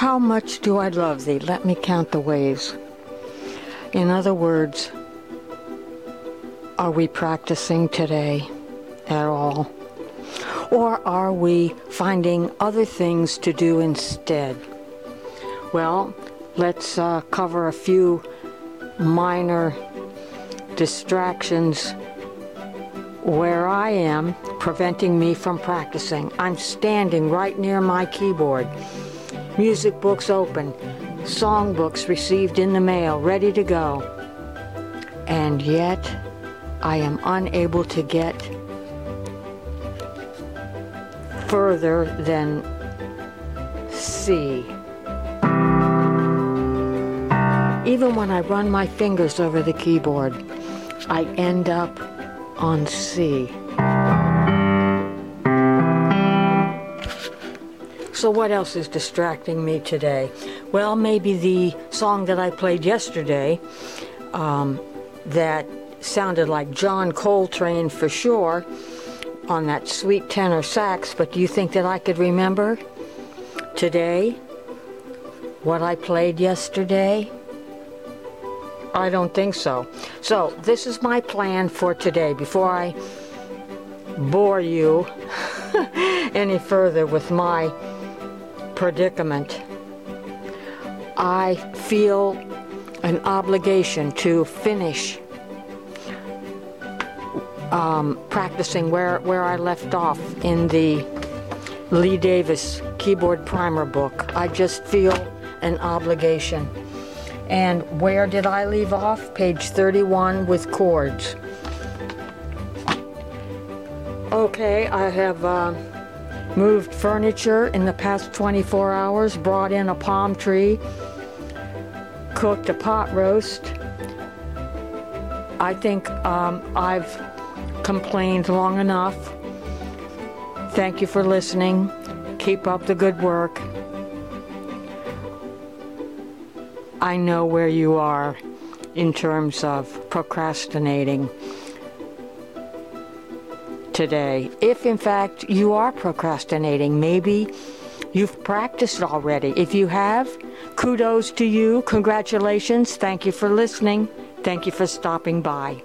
How much do I love thee? Let me count the ways. In other words, are we practicing today at all? Or are we finding other things to do instead? Well, let's uh, cover a few minor distractions where I am preventing me from practicing. I'm standing right near my keyboard. Music books open, songbooks received in the mail, ready to go. And yet, I am unable to get further than C. Even when I run my fingers over the keyboard, I end up on C. So, what else is distracting me today? Well, maybe the song that I played yesterday um, that sounded like John Coltrane for sure on that sweet tenor sax, but do you think that I could remember today what I played yesterday? I don't think so. So, this is my plan for today before I bore you any further with my predicament. I feel an obligation to finish um, practicing where, where I left off in the Lee Davis keyboard primer book. I just feel an obligation. And where did I leave off? Page 31 with chords. Okay, I have uh, moved furniture in the past 24 hours, brought in a palm tree, cooked a pot roast. I think um, I've complained long enough. Thank you for listening. Keep up the good work. I know where you are in terms of procrastinating today. If in fact you are procrastinating, maybe you've practiced already. If you have, kudos to you. Congratulations. Thank you for listening. Thank you for stopping by.